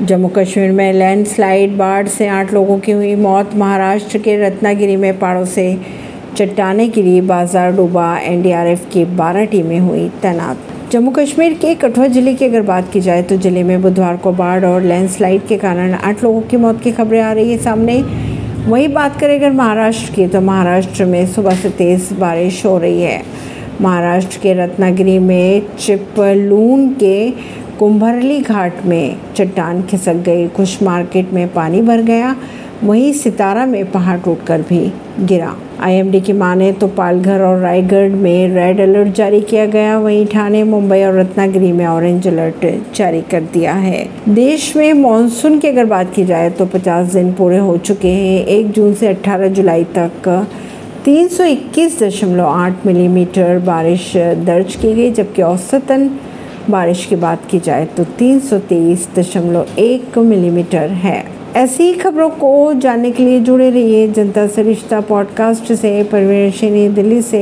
जम्मू कश्मीर में लैंडस्लाइड बाढ़ से आठ लोगों की हुई मौत, महाराष्ट्र के रत्नागिरी में पहाड़ों से चट्टाने के लिए बाज़ार डूबा, एनडीआरएफ की 12 टीमें हुई तैनात। जम्मू कश्मीर के कठुआ ज़िले की अगर बात की जाए तो ज़िले में बुधवार को बाढ़ और लैंडस्लाइड के कारण आठ लोगों की मौत की खबरें आ रही है सामने। वही बात करें अगर महाराष्ट्र की तो महाराष्ट्र में सुबह से तेज़ बारिश हो रही है। महाराष्ट्र के रत्नागिरी में चिपलून के कुंभरली घाट में चट्टान खिसक गई, कुछ मार्केट में पानी भर गया, वहीं सितारा में पहाड़ टूटकर भी गिरा। आईएमडी की माने तो पालघर और रायगढ़ में रेड अलर्ट जारी किया गया, वहीं ठाणे, मुंबई और रत्नागिरी में ऑरेंज अलर्ट जारी कर दिया है। देश में मानसून की अगर बात की जाए तो 50 दिन पूरे हो चुके हैं। एक जून से 18 जुलाई तक 321.8 मिलीमीटर बारिश दर्ज की गई, जबकि औसतन बारिश की बात की जाए तो तीन मिलीमीटर है। ऐसी ही खबरों को जानने के लिए जुड़े रहिए जनता से रिश्ता पॉडकास्ट से, परवीन दिल्ली से।